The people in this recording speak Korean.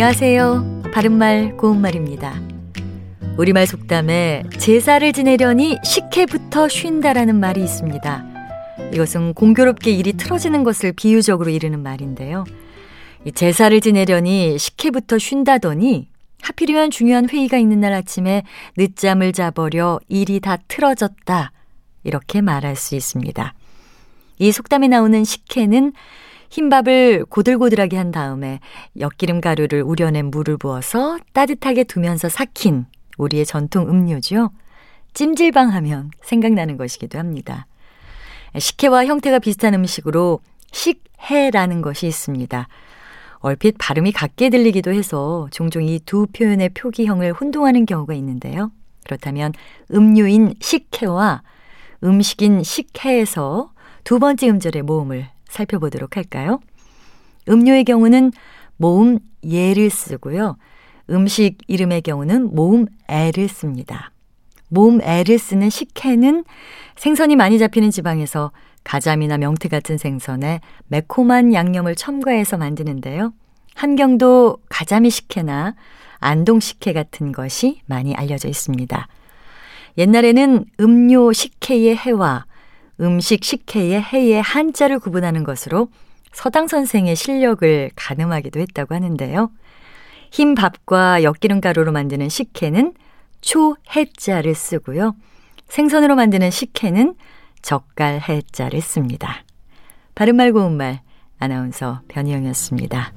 안녕하세요. 바른말 고운말입니다. 우리말 속담에 제사를 지내려니 식혜부터 쉰다라는 말이 있습니다. 이것은 공교롭게 일이 틀어지는 것을 비유적으로 이르는 말인데요. 제사를 지내려니 식혜부터 쉰다더니 하필이면 중요한 회의가 있는 날 아침에 늦잠을 자버려 일이 다 틀어졌다. 이렇게 말할 수 있습니다. 이 속담에 나오는 식혜는 흰밥을 고들고들하게 한 다음에 엿기름 가루를 우려낸 물을 부어서 따뜻하게 두면서 삭힌 우리의 전통 음료죠. 찜질방 하면 생각나는 것이기도 합니다. 식혜와 형태가 비슷한 음식으로 식혜라는 것이 있습니다. 얼핏 발음이 같게 들리기도 해서 종종 이 두 표현의 표기형을 혼동하는 경우가 있는데요. 그렇다면 음료인 식혜와 음식인 식혜에서 두 번째 음절의 모음을 살펴보도록 할까요? 음료의 경우는 모음 예를 쓰고요. 음식 이름의 경우는 모음 애를 씁니다. 모음 애를 쓰는 식혜는 생선이 많이 잡히는 지방에서 가자미나 명태 같은 생선에 매콤한 양념을 첨가해서 만드는데요. 함경도 가자미 식혜나 안동 식혜 같은 것이 많이 알려져 있습니다. 옛날에는 음료 식혜의 해와 음식 식혜의 해의 한자를 구분하는 것으로 서당 선생의 실력을 가늠하기도 했다고 하는데요. 흰 밥과 엿기름 가루로 만드는 식혜는 초해자를 쓰고요. 생선으로 만드는 식혜는 젓갈 해자를 씁니다. 바른말 고운말 아나운서 변희영이었습니다.